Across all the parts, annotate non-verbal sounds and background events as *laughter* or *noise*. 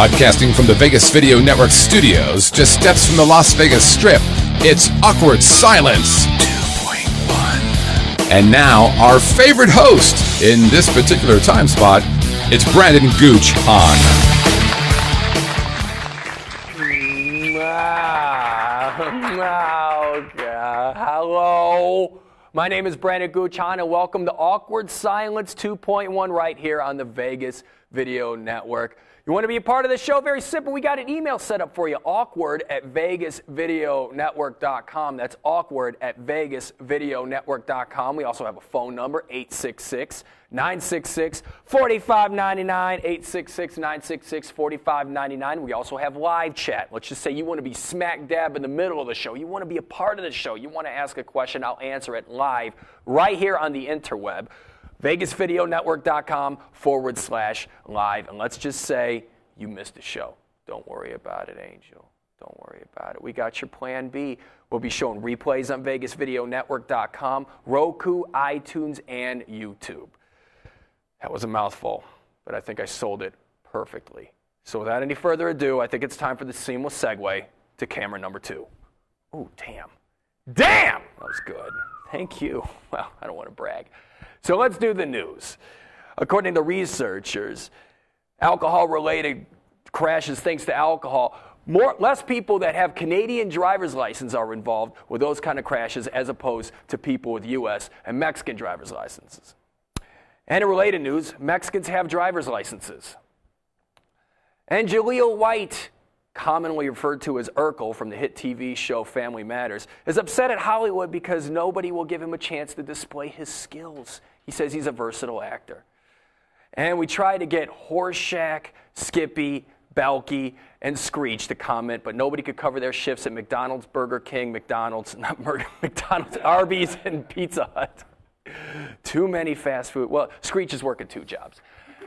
Broadcasting from the Vegas Video Network studios, just steps from the Las Vegas Strip, it's Awkward Silence 2.1. And now, our favorite host in this particular time spot, it's Brandon Gooch Hahn. Hello. My name is Brandon Gooch Hahn, and welcome to Awkward Silence 2.1 right here on the Vegas Video Network. You want to be a part of the show? Very simple. We got an email set up for you. Awkward at vegasvideonetwork.com. That's awkward at vegasvideonetwork.com. We also have a phone number, 866 966 4599. 866 966 4599. We also have live chat. Let's just say you want to be smack dab in the middle of the show. You want to be a part of the show. You want to ask a question. I'll answer it live right here on the interweb. VegasVideoNetwork.com forward slash live. And let's just say you missed the show. Don't worry about it, Angel. Don't worry about it. We got your plan B. We'll be showing replays on VegasVideoNetwork.com, Roku, iTunes, and YouTube. That was a mouthful, but I think I sold it perfectly. So without any further ado, I think it's time for the seamless segue to camera number two. Ooh, damn. Damn! That was good. Thank you. *laughs* Well, I don't want to brag. So let's do the news. According to researchers, alcohol related crashes thanks to alcohol. More, less people that have Canadian driver's license are involved with those kind of crashes as opposed to people with U.S. and Mexican driver's licenses. And in related news, Mexicans have driver's licenses. And Jaleel White, commonly referred to as Urkel from the hit TV show Family Matters, is upset at Hollywood because nobody will give him a chance to display his skills. He says he's a versatile actor. And we tried to get Horshack, Skippy, Balky, and Screech to comment, but nobody could cover their shifts at McDonald's, Burger King, McDonald's, not *laughs* McDonald's, Arby's, and Pizza Hut. Too many fast food. Well, Screech is working two jobs.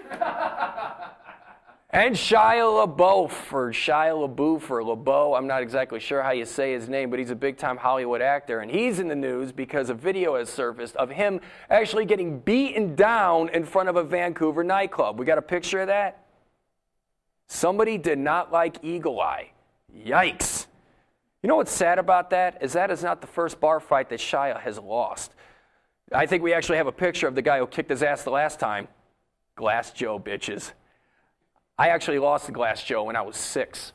*laughs* and Shia LaBeouf, or Shia LaBeouf, or LaBeau, I'm not exactly sure how you say his name, but he's a big time Hollywood actor. And he's in the news because a video has surfaced of him actually getting beaten down in front of a Vancouver nightclub. We got a picture of that? Somebody did not like Eagle Eye. Yikes. You know what's sad about that? Is that is not the first bar fight that Shia has lost. I think we actually have a picture of the guy who kicked his ass the last time. Glass Joe, bitches. I actually lost to Glass Joe when I was six.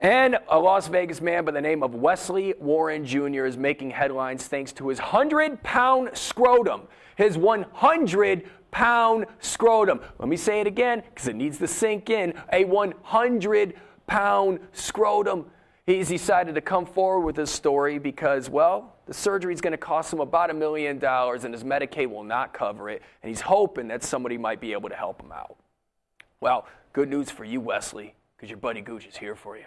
And a Las Vegas man by the name of Wesley Warren Jr. is making headlines thanks to his 100 pound scrotum. His 100 pound scrotum. Let me say it again because it needs to sink in. A 100 pound scrotum. He's decided to come forward with his story because, well, the surgery is going to cost him about a million dollars and his Medicaid will not cover it. And he's hoping that somebody might be able to help him out. Well, good news for you, Wesley, because your buddy Gooch is here for you.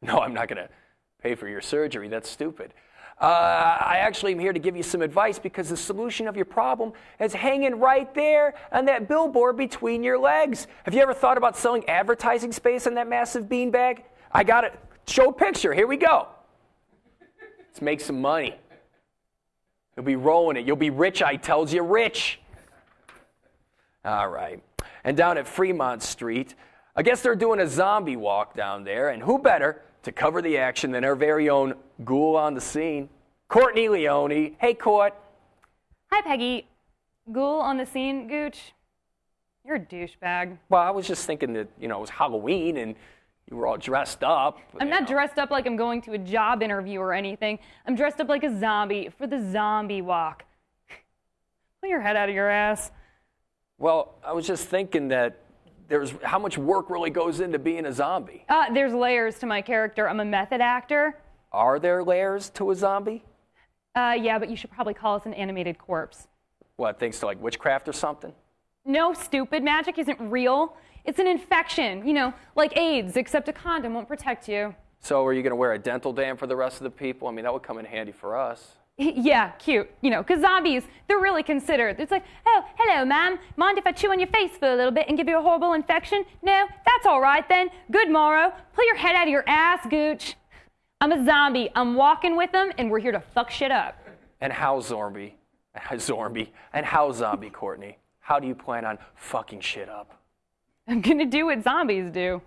No, I'm not going to pay for your surgery. That's stupid. Uh, I actually am here to give you some advice because the solution of your problem is hanging right there on that billboard between your legs. Have you ever thought about selling advertising space on that massive beanbag? I got it. Show picture. Here we go. Let's make some money. You'll be rolling it. You'll be rich, I tells you, rich. All right. And down at Fremont Street, I guess they're doing a zombie walk down there, and who better to cover the action than our very own ghoul on the scene, Courtney Leone. Hey, Court. Hi, Peggy. Ghoul on the scene, Gooch. You're a douchebag. Well, I was just thinking that, you know, it was Halloween and you were all dressed up. I'm not know. dressed up like I'm going to a job interview or anything. I'm dressed up like a zombie for the zombie walk. *laughs* Pull your head out of your ass. Well, I was just thinking that there's how much work really goes into being a zombie. Uh, there's layers to my character. I'm a method actor. Are there layers to a zombie? Uh, yeah, but you should probably call us an animated corpse. What, thanks to like witchcraft or something? No, stupid. Magic isn't real. It's an infection, you know, like AIDS, except a condom won't protect you. So, are you going to wear a dental dam for the rest of the people? I mean, that would come in handy for us. *laughs* Yeah, cute. You know, because zombies, they're really considered. It's like, oh, hello, ma'am. Mind if I chew on your face for a little bit and give you a horrible infection? No? That's all right then. Good morrow. Pull your head out of your ass, gooch. I'm a zombie. I'm walking with them, and we're here to fuck shit up. And how, zombie? *laughs* Zombie. And how, zombie, Courtney? How do you plan on fucking shit up? I'm to do what zombies do.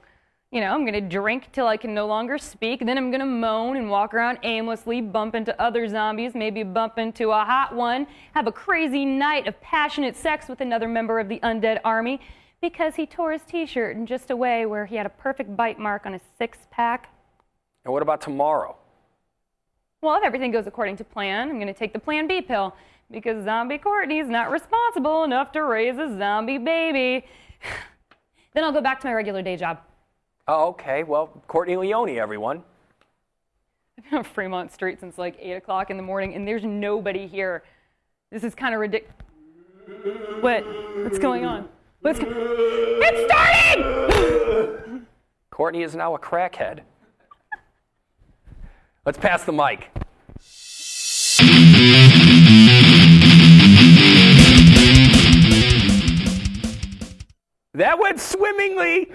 You know, I'm going to drink till I can no longer speak. Then I'm going to moan and walk around aimlessly, bump into other zombies, maybe bump into a hot one, have a crazy night of passionate sex with another member of the undead army because he tore his t shirt in just a way where he had a perfect bite mark on his six pack. And what about tomorrow? Well, if everything goes according to plan, I'm going to take the Plan B pill because Zombie Courtney's not responsible enough to raise a zombie baby. *sighs* then I'll go back to my regular day job. Oh, okay. Well, Courtney Leone, everyone. I've been on Fremont Street since like 8 o'clock in the morning, and there's nobody here. This is kind of ridiculous. What? What's going on? What's go- It's starting! *laughs* Courtney is now a crackhead. Let's pass the mic. That went swimmingly.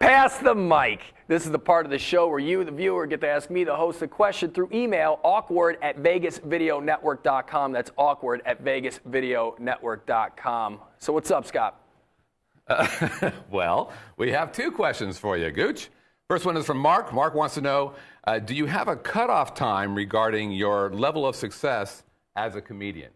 Pass the mic. This is the part of the show where you, the viewer, get to ask me, the host, a question through email, awkward at vegasvideonetwork.com. That's awkward at vegasvideonetwork.com. So, what's up, Scott? *laughs* Well, we have two questions for you, Gooch. First one is from Mark. Mark wants to know uh, Do you have a cutoff time regarding your level of success as a comedian?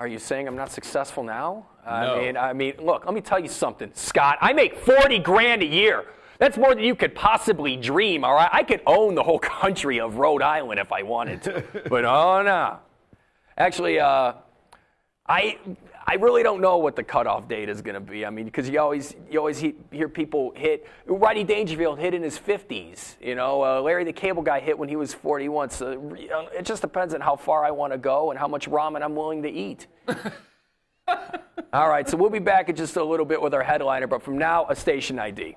Are you saying I'm not successful now? No. I mean, I mean, look, let me tell you something, Scott. I make 40 grand a year. That's more than you could possibly dream, all right? I could own the whole *laughs* country of Rhode Island if I wanted to. *laughs* but oh no. Actually, uh, I I really don't know what the cutoff date is going to be. I mean, because you always you always he, hear people hit. Rodney Dangerfield hit in his 50s. You know, uh, Larry the Cable Guy hit when he was 41. So it just depends on how far I want to go and how much ramen I'm willing to eat. *laughs* All right, so we'll be back in just a little bit with our headliner, but from now, a station ID.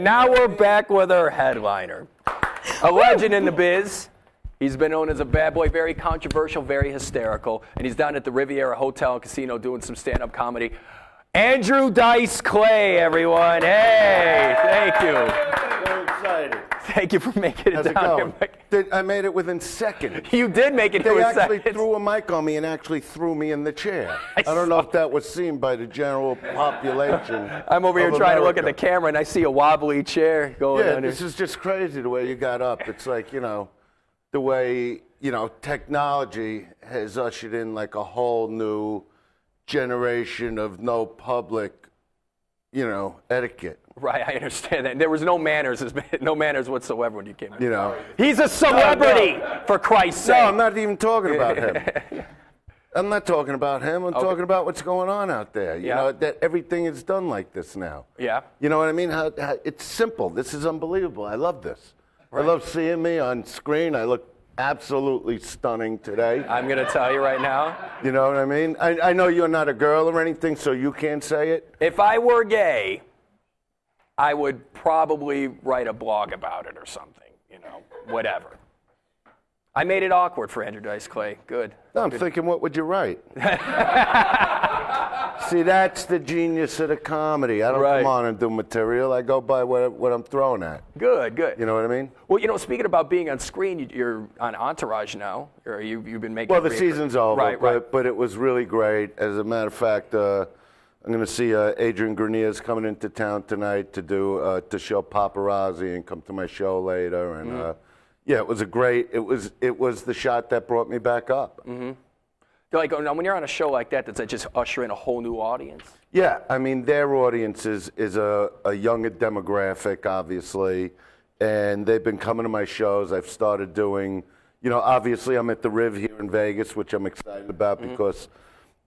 And now we're back with our headliner. A legend in the biz. He's been known as a bad boy, very controversial, very hysterical, and he's down at the Riviera Hotel and Casino doing some stand up comedy. Andrew Dice Clay, everyone. Hey, thank you. So excited. Thank you for making it How's it down going? here. Did- I made it within seconds. You did make it They actually second. threw a mic on me and actually threw me in the chair. *laughs* I I, don't know if that was seen by the general population. *laughs* I'm over here trying to look at the camera and I see a wobbly chair going Yeah, on this is just crazy the way you got up. It's like, you know, the way, you know, technology has ushered in like a whole new generation of no public, you know, etiquette. Right, I understand that. There was no manners, *laughs* no manners whatsoever when you came in. You know. He's a celebrity, for Christ's sake. No. I'm not even talking about him. *laughs* I'm not talking about him. I'm talking about what's going on out there. You Yeah. know that everything is done like this now. Yeah. You know what I mean? How, how, it's simple. This is unbelievable. I love this. I love seeing me on screen. I look absolutely stunning today. I'm going to tell you right now. You know what I mean? I, I know you're not a girl or anything, so you can't say it. If I were gay, I would probably write a blog about it or something, you know, whatever. I made it awkward for Andrew Dice Clay. Good. No, I'm thinking, what would you write? *laughs* See, that's the genius of the comedy. I don't Right. come on and do material. I go by what, what I'm thrown at. Good, good. You know what I mean? well, you know, speaking about being on screen, you- you're on Entourage now, or you, you've been making. Well, the season's over, Right, but, right. but it was really great. As a matter of fact, uh, I'm going to see uh, Adrian Greniers coming into town tonight to do uh, to show paparazzi and come to my show later. And Mm-hmm. Yeah, it was a great. It was it was the shot that brought me back up. Mm-hmm. Like, now, when you're on a show like that, does that just usher in a whole new audience? Yeah, I mean their audience is is a, a younger demographic, obviously, and they've been coming to my shows. I've started doing, you know, obviously I'm at the Riv here in Vegas, which I'm excited about because,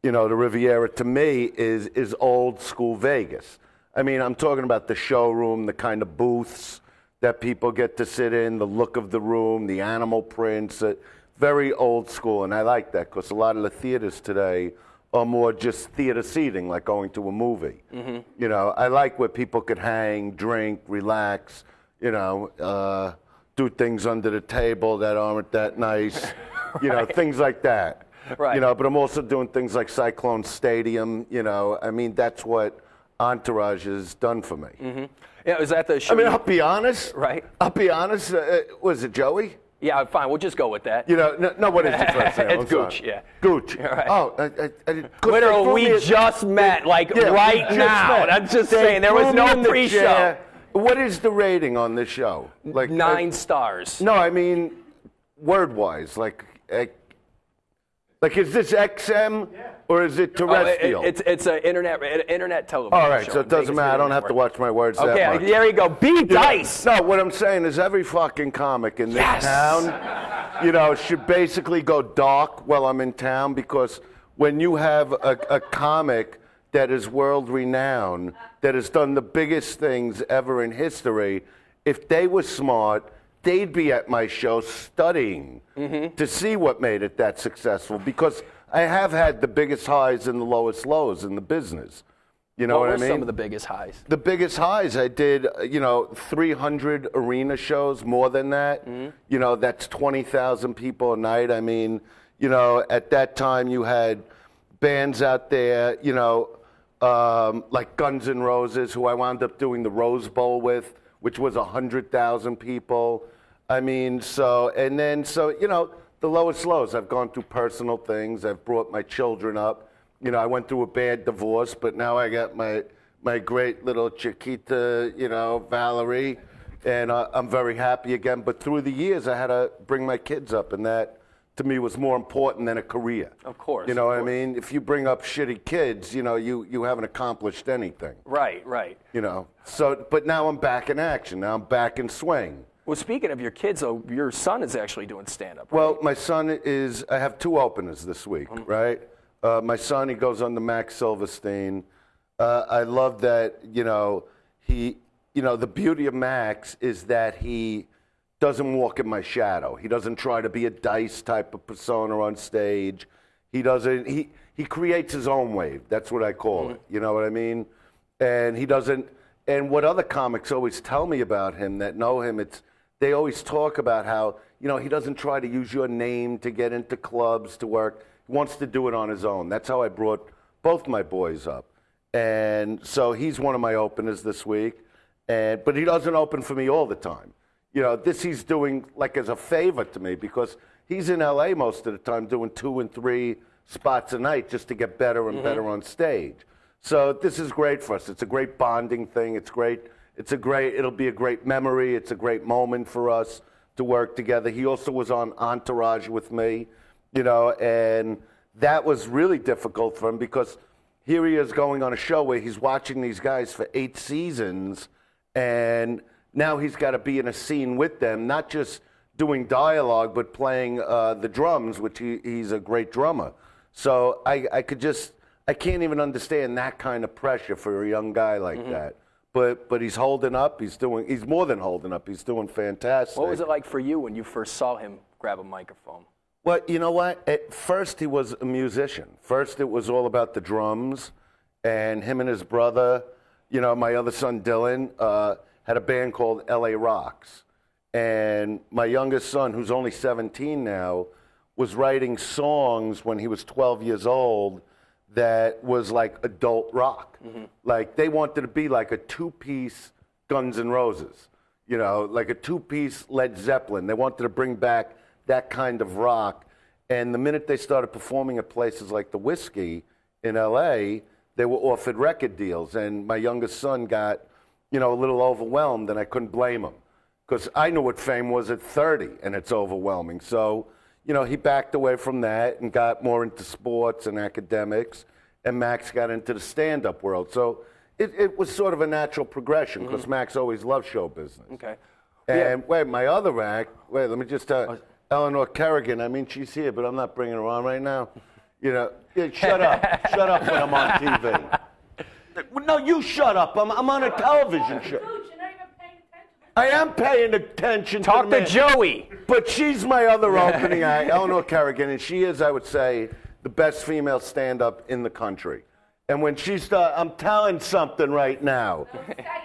you know, the Riviera to me is is old school Vegas. I mean, I'm talking about the showroom, the kind of booths that people get to sit in, the look of the room, the animal prints, uh, very old school, and I like that because a lot of the theaters today are more just theater seating, like going to a movie. You know, I like where people could hang, drink, relax. You know, uh, do things under the table that aren't that nice. *laughs* You know, things like that. Right. You know, but I'm also doing things like Cyclone Stadium. You know, I mean, that's what Entourage has done for me. Yeah, was that the show? I mean, I'll be honest. Right. I'll be honest. Uh, uh, was it Joey? yeah, fine. We'll just go with that. You know, no, no what is name? *laughs* It's I'm sorry. Gooch, yeah. Gooch. Right. Oh, I, I, I, Literally, we a- just met, like, Yeah, right now. met. I'm just They saying, there was no me in the pre-show. What is the rating on this show? Like uh, Nine stars. no, I mean, word wise, like, uh, like is this XM or is it Oh, it- terrestrial? it's it's an internet internet television. All right, so it doesn't matter. I don't have to watch my words that Okay, much. there you go. B dice. No, what I'm saying is every fucking comic in this Yes. town, you know, should basically go dark while I'm in town because when you have a, a comic that is world renowned, that has done the biggest things ever in history, if they were smart, they'd be at my show studying to see what made it that successful because I have had the biggest highs and the lowest lows in the business. You know What what, were I mean? some of the biggest highs? The biggest highs I did, uh, you know, 300 arena shows, more than that. You know, that's 20,000 people a night. I mean, you know, at that time you had bands out there, you know, um, like Guns N' Roses, who I wound up doing the Rose Bowl with, which was 100,000 people. I mean, so, and then, so, you know, the lowest lows. I've gone through personal things. I've brought my children up. You know, I went through a bad divorce, but now I got my my great little Chiquita, you know, Valerie, and uh, I'm very happy again. But through the years, I had to bring my kids up, and that to me was more important than a career. Of course, You know what I mean? If you bring up shitty kids, you know, you you haven't accomplished anything. Right, right. You know. So, but now I'm back in action. Now I'm back in swing. Well, speaking of your kids, though, your son is actually doing stand up. Well, my son is. I have two openers this week, right? Uh, my son, he goes on the Max Silverstein. Uh, I love that. You know, he. You know, the beauty of Max is that he doesn't walk in my shadow. He doesn't try to be a dice type of persona on stage. He doesn't. He he creates his own wave. That's what I call it. You know what I mean? And he doesn't. And what other comics always tell me about him that know him, it's they always talk about how you know he doesn't try to use your name to get into clubs to work. He wants to do it on his own. That's how I brought both my boys up. And so he's one of my openers this week. And but he doesn't open for me all the time. You know, this he's doing like as a favor to me because he's in LA most of the time doing two and three spots a night just to get better and mm-hmm. better on stage. So this is great for us. It's a great bonding thing. It's great. It's a great. It'll be a great memory. It's a great moment for us to work together. He also was on Entourage with me, you know, and that was really difficult for him because here he is going on a show where he's watching these guys for eight seasons, and now he's got to be in a scene with them, not just doing dialogue, but playing uh, the drums, which he, he's a great drummer. So I, I could just, I can't even understand that kind of pressure for a young guy like that. But, but he's holding up. He's doing. He's more than holding up. He's doing fantastic. what was it like for you when you first saw him grab a microphone? Well, you know what? At first, he was a musician. First, it was all about the drums, and him and his brother, you know, my other son Dylan, uh, had a band called L.A. Rocks, and my youngest son, who's only 17 now, was writing songs when he was 12 years old that was like adult rock. Mm-hmm. Like they wanted to be like a two-piece Guns N' Roses, you know, like a two-piece Led Zeppelin. They wanted to bring back that kind of rock. And the minute they started performing at places like the Whisky in LA, they were offered record deals. And my youngest son got, you know, a little overwhelmed, and I couldn't blame him because I knew what fame was at 30, and it's overwhelming. So, you know, he backed away from that and got more into sports and academics, and Max got into the stand up world. So it, it was sort of a natural progression because mm-hmm. Max always loved show business. Okay. And wait, my other act, wait, let me just uh, tell Eleanor Kerrigan. I mean, she's here, but I'm not bringing her on right now. You know, yeah, shut up. shut up when I'm on TV. *laughs* No, you shut up. I'm, I'm on a television show. I am paying attention Talk to the to man. Joey. But she's my other *laughs* opening act, oh, Eleanor Kerrigan, and she is, I would say, the best female stand-up in the country. And when she started, I'm telling something right now.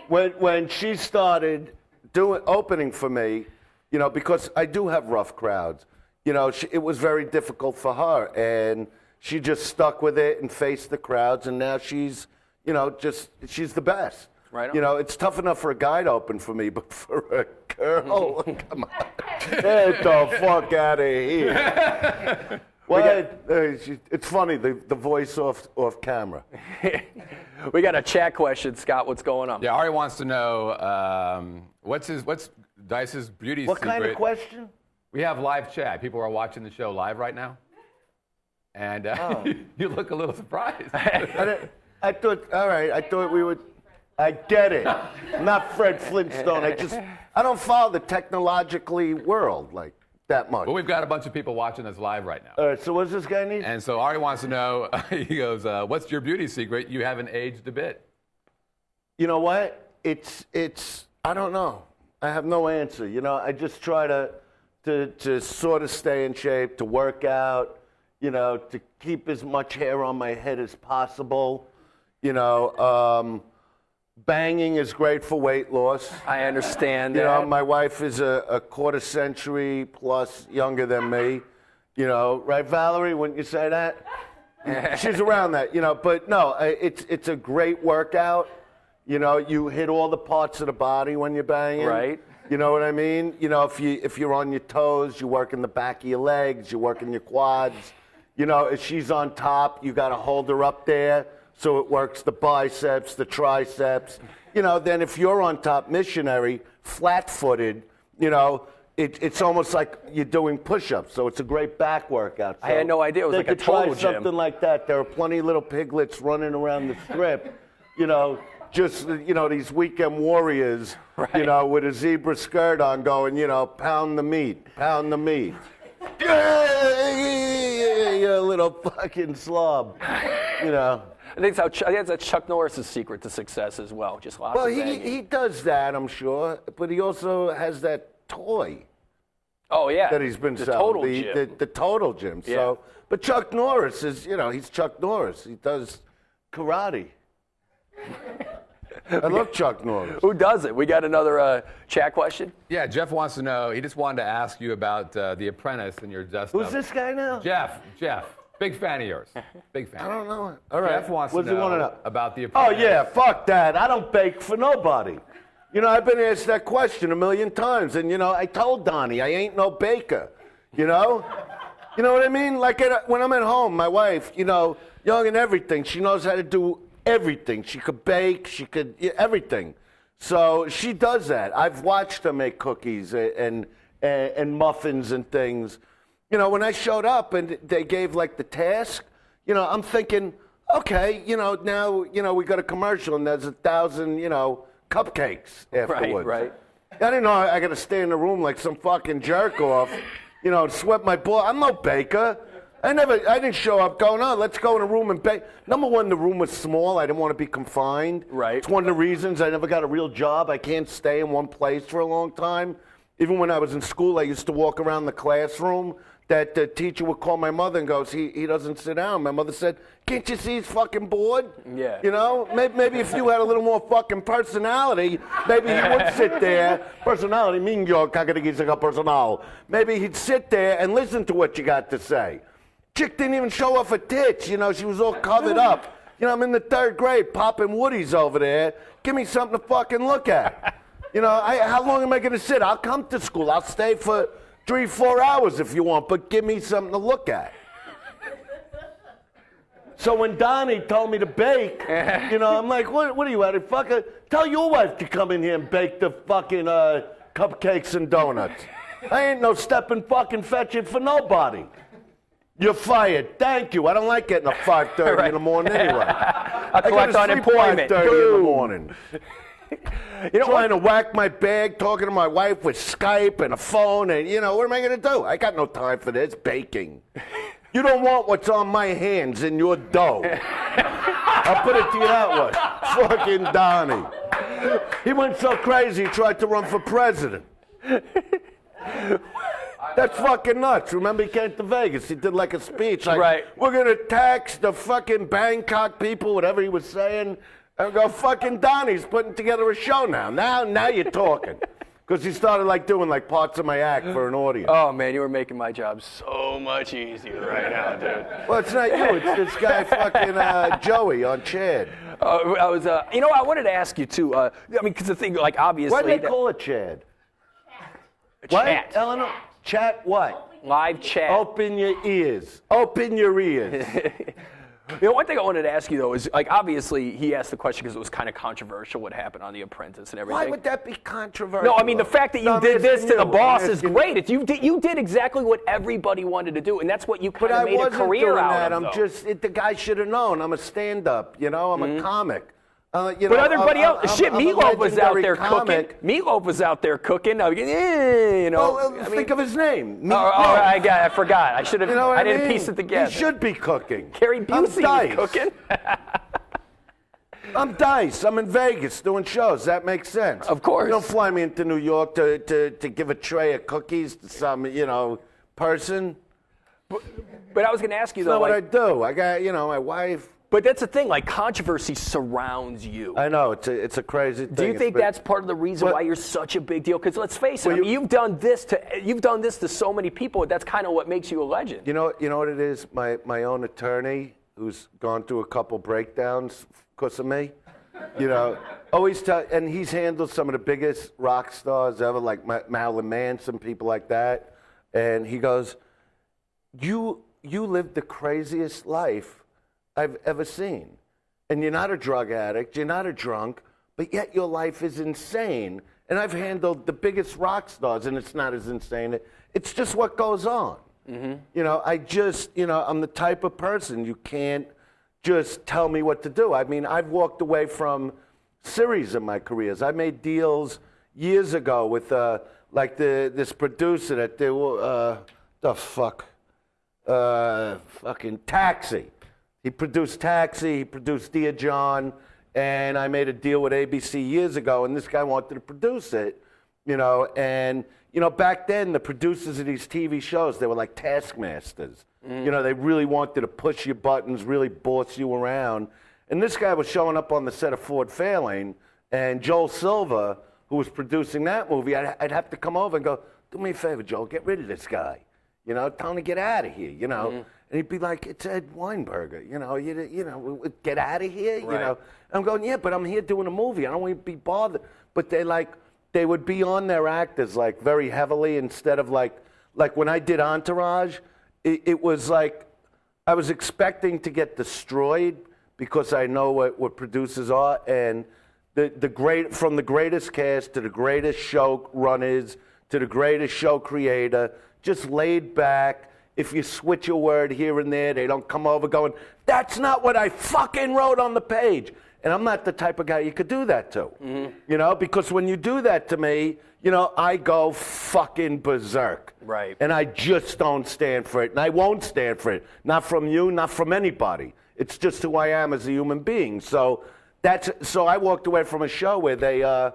When when she started doing opening for me, you know, because I do have rough crowds, you know, she, it was very difficult for her, and she just stuck with it and faced the crowds, and now she's, you know, just she's the best. Right on. You know, it's tough enough for a guy to open for me, but *laughs* for a girl, *laughs* *laughs* come on, get the fuck out of here. What? Uh, she- it's funny the, the voice off off camera. We got a chat question, Scott. What's going on? Yeah, Ari wants to know um, what's his what's Dice's beauty What secret. kind of question? We have live chat. People are watching the show live right now, and uh, you look a little surprised. I, I thought, all right, I thought we would. I get it. I'm not Fred Flintstone. I just, I don't follow the technologically world like that much. but we've got a bunch of people watching us live right now. All right, so what's this guy need? And so Ari wants to know. *laughs* he goes, uh, "What's your beauty secret? You haven't aged a bit." You know what? It's it's I don't know. I have no answer. You know, I just try to to to sort of stay in shape, to work out, you know, to keep as much hair on my head as possible. You know, um, banging is great for weight loss. I understand You that. know, my wife is a, a quarter century plus younger than me. You know, right, Valerie? Wouldn't you say that? *laughs* She's around that, you know. But no, it's it's a great workout. You know, you hit all the parts of the body when you're banging. Right. You know what I mean? You know, if you if you're on your toes, you're working the back of your legs, you're working your quads. You know, if she's on top, you got to hold her up there so it works the biceps, the triceps. You know, then if you're on top, missionary, flat-footed, you know, it, it's almost like you're doing push-ups. So it's a great back workout. I had no idea it was they like a could try gym. something like that. There are plenty of little piglets running around the strip. you know, just you know these weekend warriors. You know, with a zebra skirt on, going, you know, pound the meat, pound the meat. You're a little fucking slob. You know. I think, how Ch- I think that's Chuck Norris's secret to success as well. Just lots Well, of he, he does that, I'm sure, but he also has that toy oh yeah, that he's been the selling. total the, gym. The, the total gym. Yeah. So, but Chuck Norris is, you know, he's Chuck Norris. He does karate. *laughs* I love Chuck Norris. Who does it? We got another uh, chat question. Yeah, Jeff wants to know. He just wanted to ask you about uh, The Apprentice and your dust. Who's this guy now? Jeff. Jeff. Big fan of yours. *laughs* Big fan. I don't know. All right. Jeff wants what to know, he want to know? about The Oh yeah, fuck that. I don't bake for nobody. You know, I've been asked that question a million times, and you know, I told Donnie I ain't no baker. You know, *laughs* you know what I mean? Like at, when I'm at home, my wife, you know, young and everything, she knows how to do everything. She could bake, she could yeah, everything. So she does that. I've watched her make cookies eh, and and, and muffins and things. You know, when I showed up and they gave like the task, you know, I'm thinking, okay, you know, now, you know, we got a commercial and there's a thousand, you know, cupcakes afterwards. right. right. I didn't know I, got to stay in the room like some fucking jerk off, you know, and sweat my ball. I'm no baker. I never, I didn't show up going, oh, let's go in a room and bake. Number one, the room was small. I didn't want to be confined. Right. It's one of the reasons I never got a real job. I can't stay in one place for a long time. Even when I was in school, I used to walk around the classroom. That the teacher would call my mother and goes, he, he doesn't sit down. My mother said, can't you see he's fucking bored? Yeah. You know, maybe, maybe if you had a little more fucking personality, maybe he would sit there. Personality, mean your personal. Maybe he'd sit there and listen to what you got to say. Chick didn't even show off a tits. You know, she was all covered up. You know, I'm in the third grade, popping woodies over there. Give me something to fucking look at. You know, I, how long am I going to sit? I'll come to school. I'll stay for three, four hours if you want, but give me something to look at. So when Donnie told me to bake, *laughs* you know, I'm like, what, what are you at? Fucker, tell your wife to come in here and bake the fucking uh, cupcakes and donuts. I ain't no stepping fucking fetching for nobody. You're fired. Thank you. I don't like getting a *laughs* 5:30 in the morning anyway. *laughs* I collect unemployment. 5:30 in the morning. *laughs* You know trying to whack my bag, talking to my wife with Skype and a phone, and you know what am I going to do? I got no time for this baking. You don't want what's on my hands in your dough. *laughs* I'll put it to you that way. Fucking Donnie. He went so crazy, he tried to run for president. That's fucking nuts. Remember, he came to Vegas. He did like a speech, like, Right. "We're gonna tax the fucking Bangkok people," whatever he was saying. And go, "Fucking Donnie's putting together a show now. Now, now you're talking." *laughs* Because he started like doing like parts of my act for an audience. Oh man, you were making my job so much easier right now, dude. Well, it's not you. It's this guy, *laughs* fucking uh, Joey on Chad. Uh, I was, uh, you know, I wanted to ask you too. Uh, I mean, because the thing, like, obviously, Why do they that- call it Chad? chat, What? Eleanor? Chat what? live chat. Open your ears. Open your ears. *laughs* You know, one thing I wanted to ask you though is, like, obviously, he asked the question because it was kind of controversial what happened on The Apprentice and everything. Why would that be controversial? No, I mean the fact that you No, did this to the boss is great. you. If you did, you did exactly what everybody wanted to do, and that's what you kind of made a wasn't career doing out that. of. I'm though. just it, the guy should have known. I'm a stand-up. You know, I'm a mm-hmm. comic. Uh, you But know, everybody I'm- else, I'm- shit, I'm Meatloaf was out there comic. cooking. Meatloaf was out there cooking. Mean, eh, you know. Well, uh, I think of his name. Oh, oh, I, got, I forgot. I should have. You know I, I didn't mean? piece it together. He should be cooking. Gary I'm Busey cooking. I'm Dice. I'm in Vegas doing shows. That makes sense. Of course. You don't fly me into New York to, to, to give a tray of cookies to some, you know, person. But I was going to ask you That's though. not what I do. I got, you know, my wife. But that's the thing. Like controversy surrounds you. I know it's a, it's a crazy thing. Do you think been- that's part of the reason Well- why you're such a big deal? Because let's face it, Well, I mean, you- you've done this to you've done this to so many people. That's kind of what makes you a legend. You know, you know what it is. My my own attorney, who's gone through a couple breakdowns because of me. You know, *laughs* always tell, and he's handled some of the biggest rock stars ever, like Ma- Marilyn Manson, people like that. And he goes, "You you lived the craziest life I've ever seen, and you're not a drug addict, you're not a drunk, but yet your life is insane." And I've handled the biggest rock stars, and it's not as insane. It's just what goes on. You know, I just, you know, I'm the type of person you can't just tell me what to do. I mean, I've walked away from series in my careers. I made deals years ago with uh, like the this producer that they were uh, the fuck, uh, fucking Taxi. He produced Taxi. He produced Dear John, and I made a deal with ABC years ago, and this guy wanted to produce it, you know, and you know back then the producers of these TV shows they were like taskmasters. Mm. You know, they really wanted to push your buttons, really boss you around. And this guy was showing up on the set of Ford Fairlane, and Joel Silver, who was producing that movie, I'd, I'd have to come over and go, "Do me a favor, Joel, get rid of this guy." You know, tell him to get out of here. You know, mm. And he'd be like, "It's Ed Weinberger." You know, you you know, get out of here. You Right. know, I'm going, "Yeah, but I'm here doing a movie. I don't want to be bothered." But they like they would be on their actors like very heavily instead of like like when I did Entourage, it, it was like I was expecting to get destroyed because I know what, what producers are and the, the great from the greatest cast to the greatest show runners to the greatest show creator, just laid back. If you switch a word here and there, they don't come over going, That's not what I fucking wrote on the page. And I'm not the type of guy you could do that to. You know, because when you do that to me, you know, I go fucking berserk. Right. And I just don't stand for it. And I won't stand for it. Not from you, not from anybody. It's just who I am as a human being. So that's so I walked away from a show where they uh,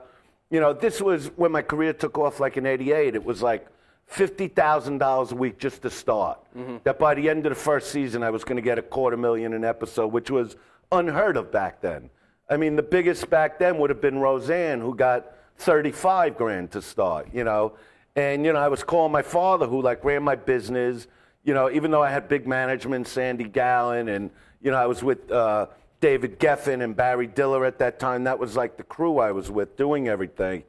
you know, this was when my career took off like in eighty eight. It was like fifty thousand dollars a week just to start. That by the end of the first season I was gonna get a quarter million an episode, which was unheard of back then. I mean the biggest back then would have been Roseanne, who got thirty five grand to start, you know. And you know, I was calling my father who like ran my business, you know, even though I had big management, Sandy Gallin, and you know, I was with uh, David Geffen and Barry Diller at that time. That was like the crew I was with doing everything.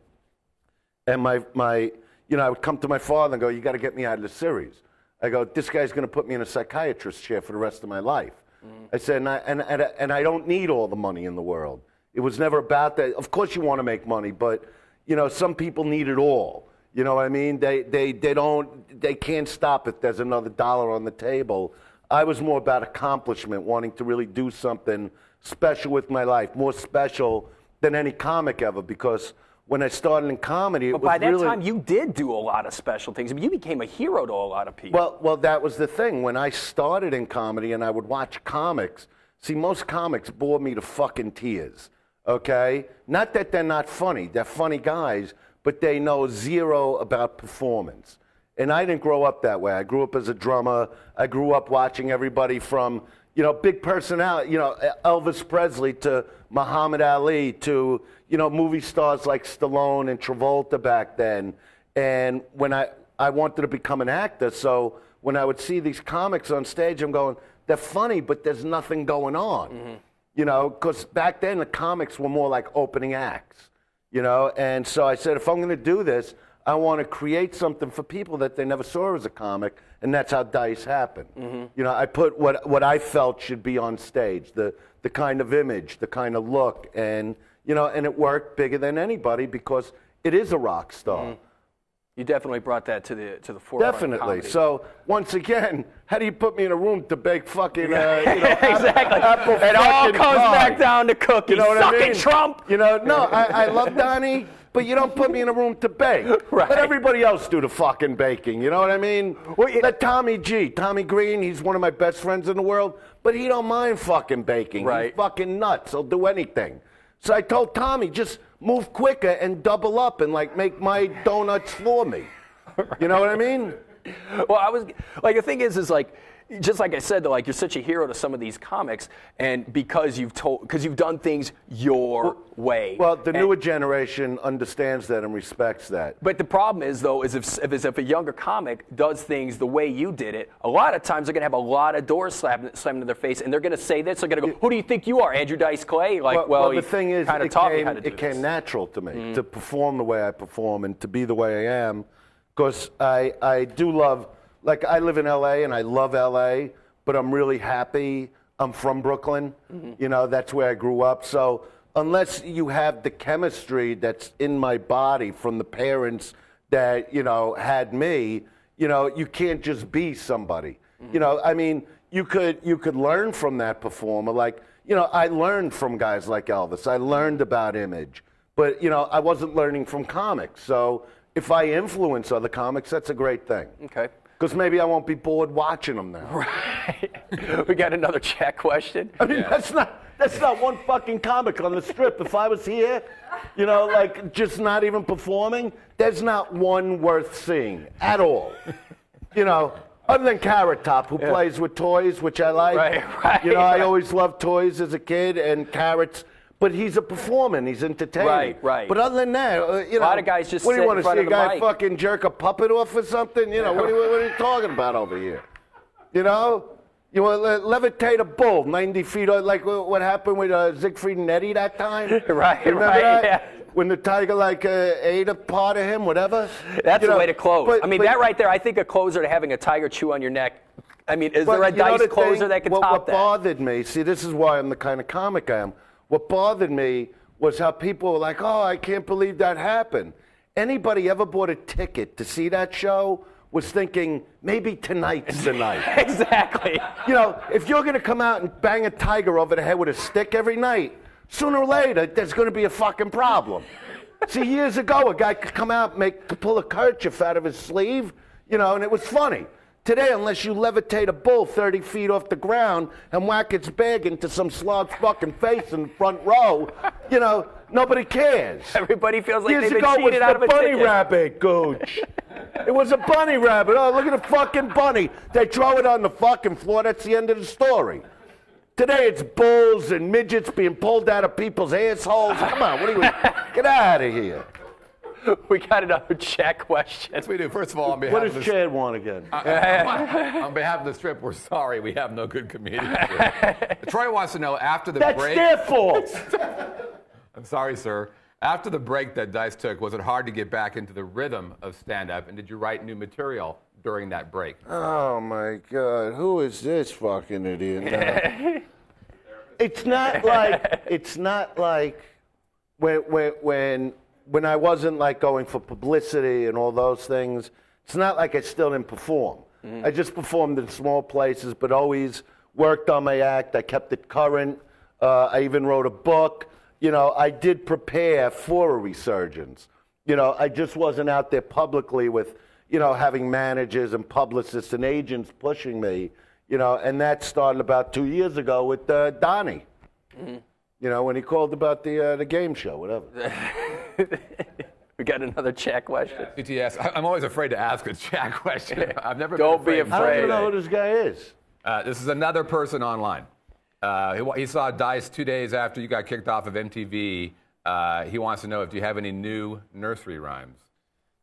And my, my you know, I would come to my father and go, You got to get me out of the series. I go, This guy's going to put me in a psychiatrist chair for the rest of my life. Mm-hmm. I said, and I, and, and, and I don't need all the money in the world. It was never about that. Of course, you want to make money, but, you know, some people need it all. You know what I mean? They, they, they don't, they can't stop if there's another dollar on the table. I was more about accomplishment, wanting to really do something special with my life, more special than any comic ever because when I started in comedy, it But by that really, time, you did do a lot of special things. I mean, you became a hero to a lot of people. Well, well, that was the thing. When I started in comedy and I would watch comics, see, most comics bore me to fucking tears. Okay, not that they're not funny; they're funny guys, but they know zero about performance. And I didn't grow up that way. I grew up as a drummer. I grew up watching everybody from you know big personality, you know Elvis Presley to Muhammad Ali to you know movie stars like Stallone and Travolta back then. And when I I wanted to become an actor, so when I would see these comics on stage, I'm going, they're funny, but there's nothing going on. Mm-hmm. You know, because back then the comics were more like opening acts. You know, and so I said, if I'm going to do this, I want to create something for people that they never saw as a comic, and that's how Dice happened. Mm-hmm. You know, I put what what I felt should be on stage, the the kind of image, the kind of look, and you know, and it worked bigger than anybody because it is a rock star. you definitely brought that to the to the forefront. Definitely. So once again, how do you put me in a room to bake fucking uh, *laughs* you know, exactly. apple it all comes pie? back down to cookies. You know what Suck I mean? it, Trump. You know, no, I, I love Donnie, but you don't put me in a room to bake. *laughs* Right. Let everybody else do the fucking baking. You know what I mean? Well, it- Let Tommy G, Tommy Green, he's one of my best friends in the world, but he don't mind fucking baking. Right. He's fucking nuts. He'll do anything. So I told Tommy, just move quicker and double up and like make my donuts for me. You know what I mean? Well, I was like the thing is, is like. Just like I said, though, like you're such a hero to some of these comics, and because you've told, because you've done things your way. Well, the And- newer generation understands that and respects that. But the problem is, though, is if, if, is if a younger comic does things the way you did it, a lot of times they're going to have a lot of doors slammed, slammed in their face, and they're going to say this. They're going to go, "Who do you think you are, Andrew Dice Clay?" Like, well, the thing is, it, taught came, me how to do it came natural to me mm-hmm. to perform the way I perform and to be the way I am, because I I do love like I live in L.A. and I love L.A. But I'm really happy. I'm from Brooklyn. Mm-hmm. You know, that's where I grew up. So unless you have the chemistry that's in my body from the parents that you know had me, you know, you can't just be somebody. Mm-hmm. You know, I mean, you could you could learn from that performer. Like, you know, I learned from guys like Elvis. I learned about image, but you know, I wasn't learning from comics. So if I influence other comics, that's a great thing. Okay. Because maybe I won't be bored watching them now. Right. *laughs* we got another chat question. I mean, that's not that's not one fucking comic on the strip. If I was here, you know, like just not even performing, there's not one worth seeing at all. You know, other than Carrot Top, who plays with toys, which I like. Right, *laughs* right, You know, I always loved toys as a kid and carrots. But he's a performer. He's entertaining. Right, right. But other than that, uh, you know, a lot of guys just what do you want to see? A guy mic. fucking jerk a puppet off or something? You know, what, are you, what are you talking about over here? You know? You want to levitate a bull 90 feet, uh, like uh, what happened with uh, Siegfried and Eddie that time? *laughs* Right, remember right, that? yeah. When the tiger, like, uh, ate a part of him, whatever? That's You the know, way to close. but- I mean, but- that right there, I think a closer to having a tiger chew on your neck. I mean, is there a dice the closer thing? that can what, top what that? bothered me, see, this is why I'm the kind of comic I am. What bothered me was how people were like, oh, I can't believe that happened. Anybody ever bought a ticket to see that show was thinking, maybe tonight's the night. *laughs* exactly. You know, if you're going to come out and bang a tiger over the head with a stick every night, sooner or later, there's going to be a fucking problem. See, years ago, a guy could come out and make, pull a kerchief out of his sleeve, you know, and it was funny. Today, unless you levitate a bull 30 feet off the ground and whack its bag into some slob's fucking face in the front row, you know, nobody cares. Everybody feels like Years they've been ago, cheated out of a bunny ticket. rabbit, Gooch. it was a bunny rabbit. Oh, look at the fucking bunny. They throw it on the fucking floor. That's the end of the story. Today, it's bulls and midgets being pulled out of people's assholes. Come on, what are you? Get out of here. *laughs* We got another chat question. Yes, we do. First of all, on behalf What of does the, Chad want again? Uh, uh, on behalf of the strip, we're sorry we have no good comedians. *laughs* Troy wants to know after the That's break. their fault. *laughs* I'm sorry, sir. After the break that Dice took, was it hard to get back into the rhythm of stand-up, and did you write new material during that break? Oh my God, who is this fucking idiot? now? it's not like it's not like when when when when I wasn't like going for publicity and all those things. It's not like I still didn't perform. I just performed in small places, but always worked on my act. I kept it current. Uh, I even wrote a book. you know, I did prepare for a resurgence. You know, I just wasn't out there publicly with, you know, having managers and publicists and agents pushing me, you know, and that started about two years ago with uh, Donnie. You know, when he called about the uh, the game show, whatever. *laughs* We got another chat question. CTS. I- I'm always afraid to ask a chat question. I've never Don't been be afraid. I don't even know who this guy is. Uh, this is another person online. Uh, he, he saw Dice two days after you got kicked off of MTV. Uh, he wants to know if you have any new nursery rhymes.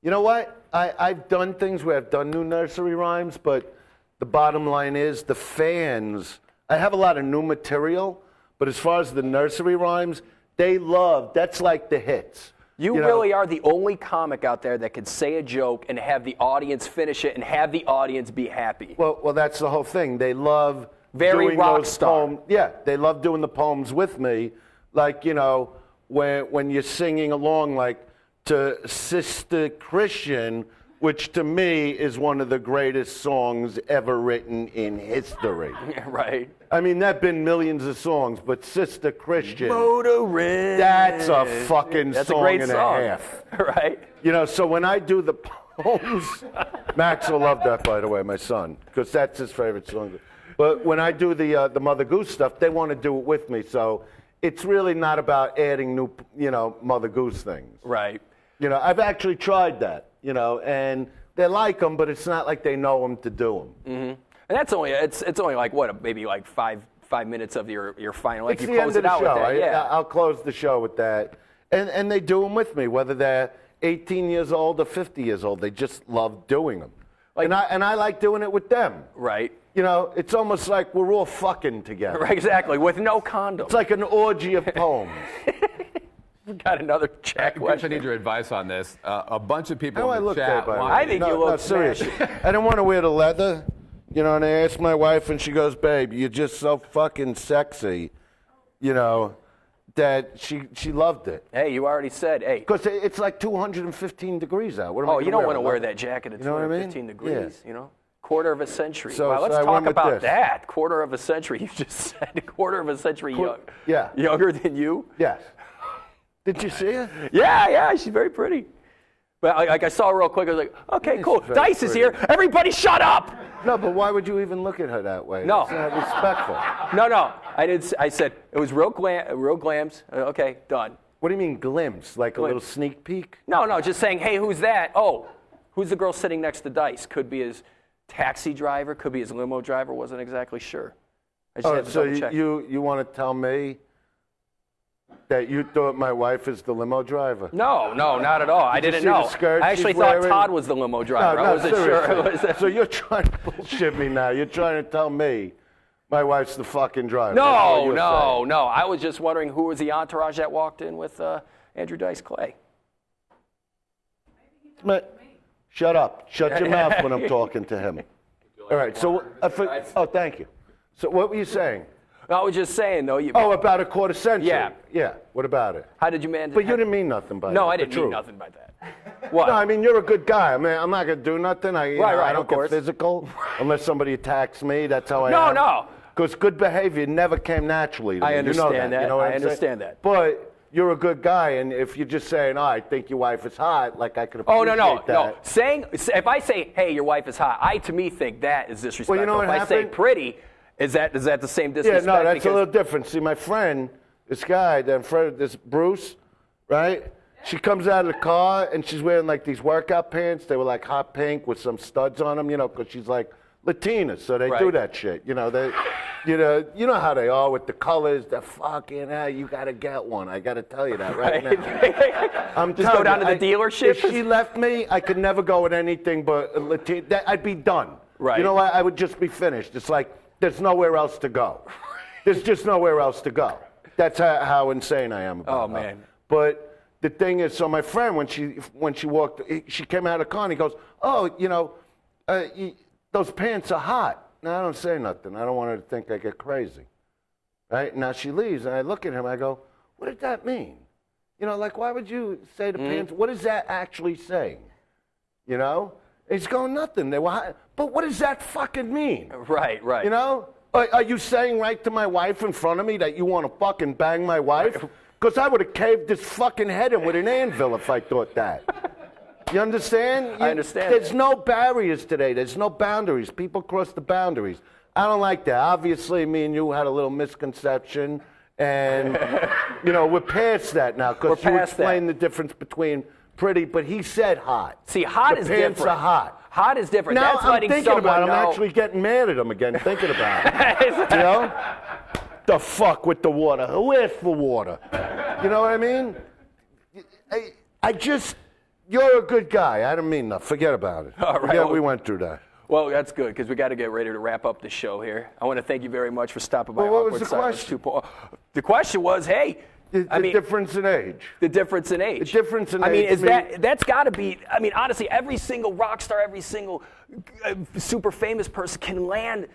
You know what? I, I've done things where I've done new nursery rhymes, but the bottom line is the fans. I have a lot of new material, but as far as the nursery rhymes, they love. That's like the hits. You, know? really are the only comic out there that could say a joke and have the audience finish it and have the audience be happy. Well, well, that's the whole thing. They love Very doing rock those star. poems. Yeah, they love doing the poems with me. Like you know, when when you're singing along, like to Sister Christian, which to me is one of the greatest songs ever written in history. *laughs* right. I mean, there've been millions of songs, but Sister Christian, Motorin. that's a fucking That's song a great and song. a half. *laughs* right. You know, so when I do the poems, Max will love that, by the way, my son, because that's his favorite song. But when I do the uh, the Mother Goose stuff, they want to do it with me. So it's really not about adding new, you know, Mother Goose things. Right. You know, I've actually tried that. You know, and they like them, but it's not like they know them to do them. And that's only it's it's only like what maybe like five five minutes of your your final. Like it's you the close end of it the out show. with that. I, yeah. I'll close the show with that, and and they do them with me, whether they're 18 years old or 50 years old. They just love doing them, and I and I like doing it with them. right. You know, it's almost like we're all fucking together. Right. Exactly. With no condom. It's like an orgy of poems. *laughs* We got another chat I question. need your advice on this. Uh, a bunch of people How do I in the look chat there, by want- I think no, you look no, seriously. smashing. I don't want to wear the leather. You know, and I asked my wife, and she goes, "Babe, you're just so fucking sexy." You know, that she she loved it. Hey, you already said. Hey. Because it's like 215 degrees out. What am I Oh, gonna you don't wear, want to wear that jacket at You know what I mean? 215 Yeah. degrees. You know, quarter of a century. So- wow, so let's I talk went with about this. that. Quarter of a century. *laughs* You just said a quarter of a century young. yeah. Younger than you. Yes. Did you see her? *laughs* Yeah, yeah, she's very pretty. But like, like I saw her real quick. I was like, okay, cool. very Dice is pretty. here. Everybody, shut up. No, but why would you even look at her that way? No. It's not respectful. No, no. I did. I said it was real glam, real glams. Uh, Okay, done. What do you mean glimpse? Like a Glimpse. little sneak peek? No, no, just saying, hey, who's that? Oh, who's the girl sitting next to Dice? Could be his taxi driver, could be his limo driver, wasn't exactly sure. I just Oh, had to so double you, check. you, you want to tell me that you thought my wife is the limo driver? no, no, not at all. I Did you didn't know. skirt I actually thought wearing? Todd was the limo driver. I wasn't sure. seriously. Was so you're trying to bullshit me now. You're trying to tell me my wife's the fucking driver. No, no, saying. no. I was just wondering who was the entourage that walked in with uh, Andrew Dice Clay. Ma- Shut up. Shut your mouth when I'm talking to him. *laughs* All right. So, I for- oh, thank you. So, what were you saying? I was just saying, though. You, Oh, about a quarter century. Yeah. Yeah. What about it? how did you manage? But you didn't mean nothing by No, that. I didn't mean nothing by that. *laughs* What? No, I mean you're a good guy. I mean, I'm not gonna do nothing. I, Right, know, right, I don't get physical *laughs* unless somebody attacks me. That's how I No, am. no. Because good behavior never came naturally. To I me. You know understand that. You know what I I'm saying? understand that. But you're a good guy, and if you're just saying, "Oh, I think your wife is hot," like I could appreciate that. Oh no no that. no! Saying if I say, "Hey, your wife is hot," I to me think that is disrespectful. Well, you know what if I say pretty, is that is that the same Yeah, no, that's a little different. See, my friend, this guy, that friend, this Bruce, right? She comes out of the car and she's wearing like these workout pants. They were like hot pink with some studs on them, you know, because she's like Latina, so they do that shit. You know, they, you know, you know how they are with the colors. They're fucking. Ah, you gotta get one. I gotta tell you that right, now. *laughs* I'm Just go down you, to the I- dealership? If she left me, I could never go with anything but Latina. That, I'd be done. Right. You know what? I would just be finished. It's like there's nowhere else to go. There's just nowhere else to go. That's how, how insane I am about Oh, her. man. But the thing is, so my friend, when she when she walked, she came out of the car and he goes, "Oh, you know, uh, you, those pants are hot." Now I don't say nothing. I don't want her to think I get crazy. Right now she leaves, and I look at him. I go, "What did that mean?" You know, like why would you say the Mm. pants? What is that actually saying? You know, he's going nothing. They were, but what does that fucking mean? right, right. You know, are, are you saying right to my wife in front of me that you want to fucking bang my wife? Because I would have caved this fucking head in with an anvil if I thought that. You understand? You- I understand There's that. no barriers today. There's no boundaries. People cross the boundaries. I don't like that. Obviously, me and you had a little misconception, and *laughs* you know we're past that now We're because you past that. explained the difference between pretty, but he said hot. See, hot the is pants different. are hot. Hot is different. Now That's I'm letting thinking someone about. it. I'm know. actually getting mad at him again. Thinking about it. *laughs* you know, the fuck with the water. Who asked for water? You know what I mean? I, I just, you're a good guy. I don't mean that. Forget about it. *laughs* All right, Forget well- we went through that. Well, that's good because we got to get ready to wrap up the show here. I want to thank you very much for stopping by. Well, what was the question? 2.0. The question was, hey, The, I the mean, difference in age. the difference in age. The difference in age. I mean, age, is I mean- that that's got to be? I mean, honestly, every single rock star, every single uh, super famous person can land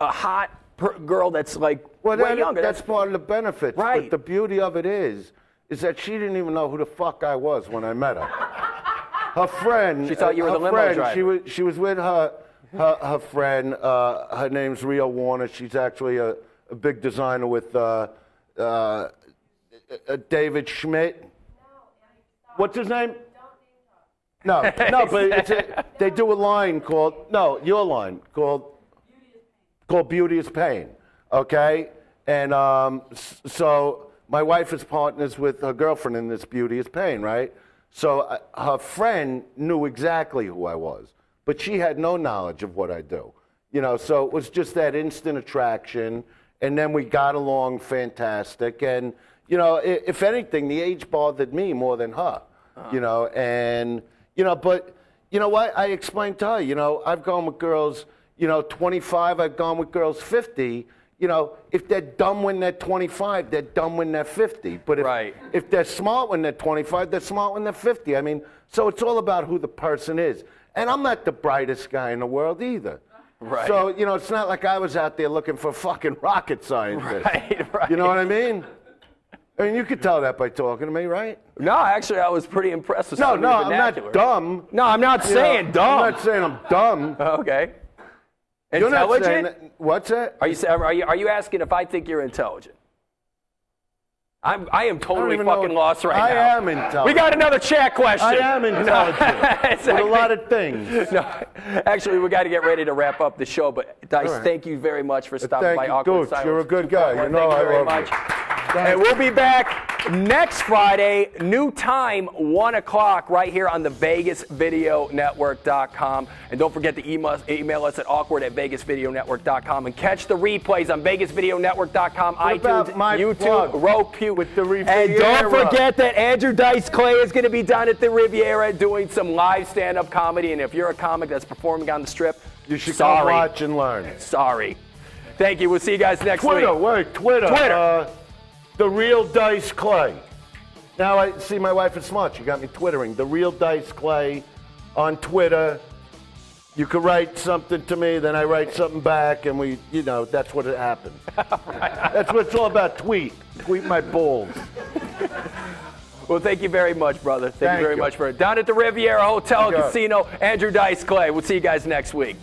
a hot per- girl that's like Well, way that- younger. that's part of the benefits. Right. But the beauty of it is, is that she didn't even know who the fuck I was when I met her. Her friend. She thought you were the limo friend, driver. She was, she was with her, her, her friend. Uh, her name's Rio Warner. She's actually a, a big designer with uh, uh, uh, David Schmidt. What's his name? No, *laughs* no, but it's a, they do a line called no, your line called called Beauty is Pain. Okay, and um, so my wife is partners with her girlfriend in this Beauty is Pain, right? So uh, her friend knew exactly who I was, but she had no knowledge of what I do. You know, so it was just that instant attraction, and then we got along fantastic. And you know, if anything, the age bothered me more than her. Uh-huh. You know, and you know, but you know what? I explained to her, you know, I've gone with girls, you know, 25, I've gone with girls 50. You know, if they're dumb when they're 25, they're dumb when they're 50. But if, Right. if they're smart when they're 25, they're smart when they're 50. I mean, so it's all about who the person is. And I'm not the brightest guy in the world either. Right. So, you know, it's not like I was out there looking for fucking rocket scientists. *laughs* Right, right. You know what I mean? I mean, you could tell that by talking to me, right? no, actually, I was pretty impressed with No, some of no, your I'm vernacular. not dumb. No, I'm not You know, saying dumb. I'm not saying I'm dumb. *laughs* okay. You're not Intelligent? saying that, what's that? Are you, sa- are you are you asking if I think you're intelligent? I'm I am totally know fucking what- lost right I now. am intelligent. We got another chat question. I am intelligent *laughs* *laughs* with Exactly. a lot of things. *laughs* No, actually, we got to get ready to wrap up the show. But Dice, right. thank you very much for stopping Thank by you, Awkward. Silence. You're a good guy. You know thank you I very love much. you. And we'll be back next Friday, new time, 1 o'clock, right here on the VegasVideoNetwork.com. And don't forget to email, email us at awkward at VegasVideoNetwork.com and catch the replays on VegasVideoNetwork.com, What iTunes, YouTube, plug With the And don't forget that Andrew Dice Clay is going to be down at the Riviera doing some live stand up comedy. And if you're a comic that's performing on the strip, You should sorry. come watch and learn. Sorry. Thank you. We'll see you guys next Twitter, week. wait, Twitter. Twitter. Uh, the real Dice Clay. Now I see my wife is smart. She got me twittering. The real Dice Clay on Twitter. You could write something to me, then I write something back, and we, you know, that's what it happens. *laughs* That's what it's all about. Tweet, tweet my balls. Well, thank you very much, brother. Thank, Thank you very you. much for it. Down at the Riviera Hotel and You got it. Casino, Andrew Dice Clay. We'll see you guys next week.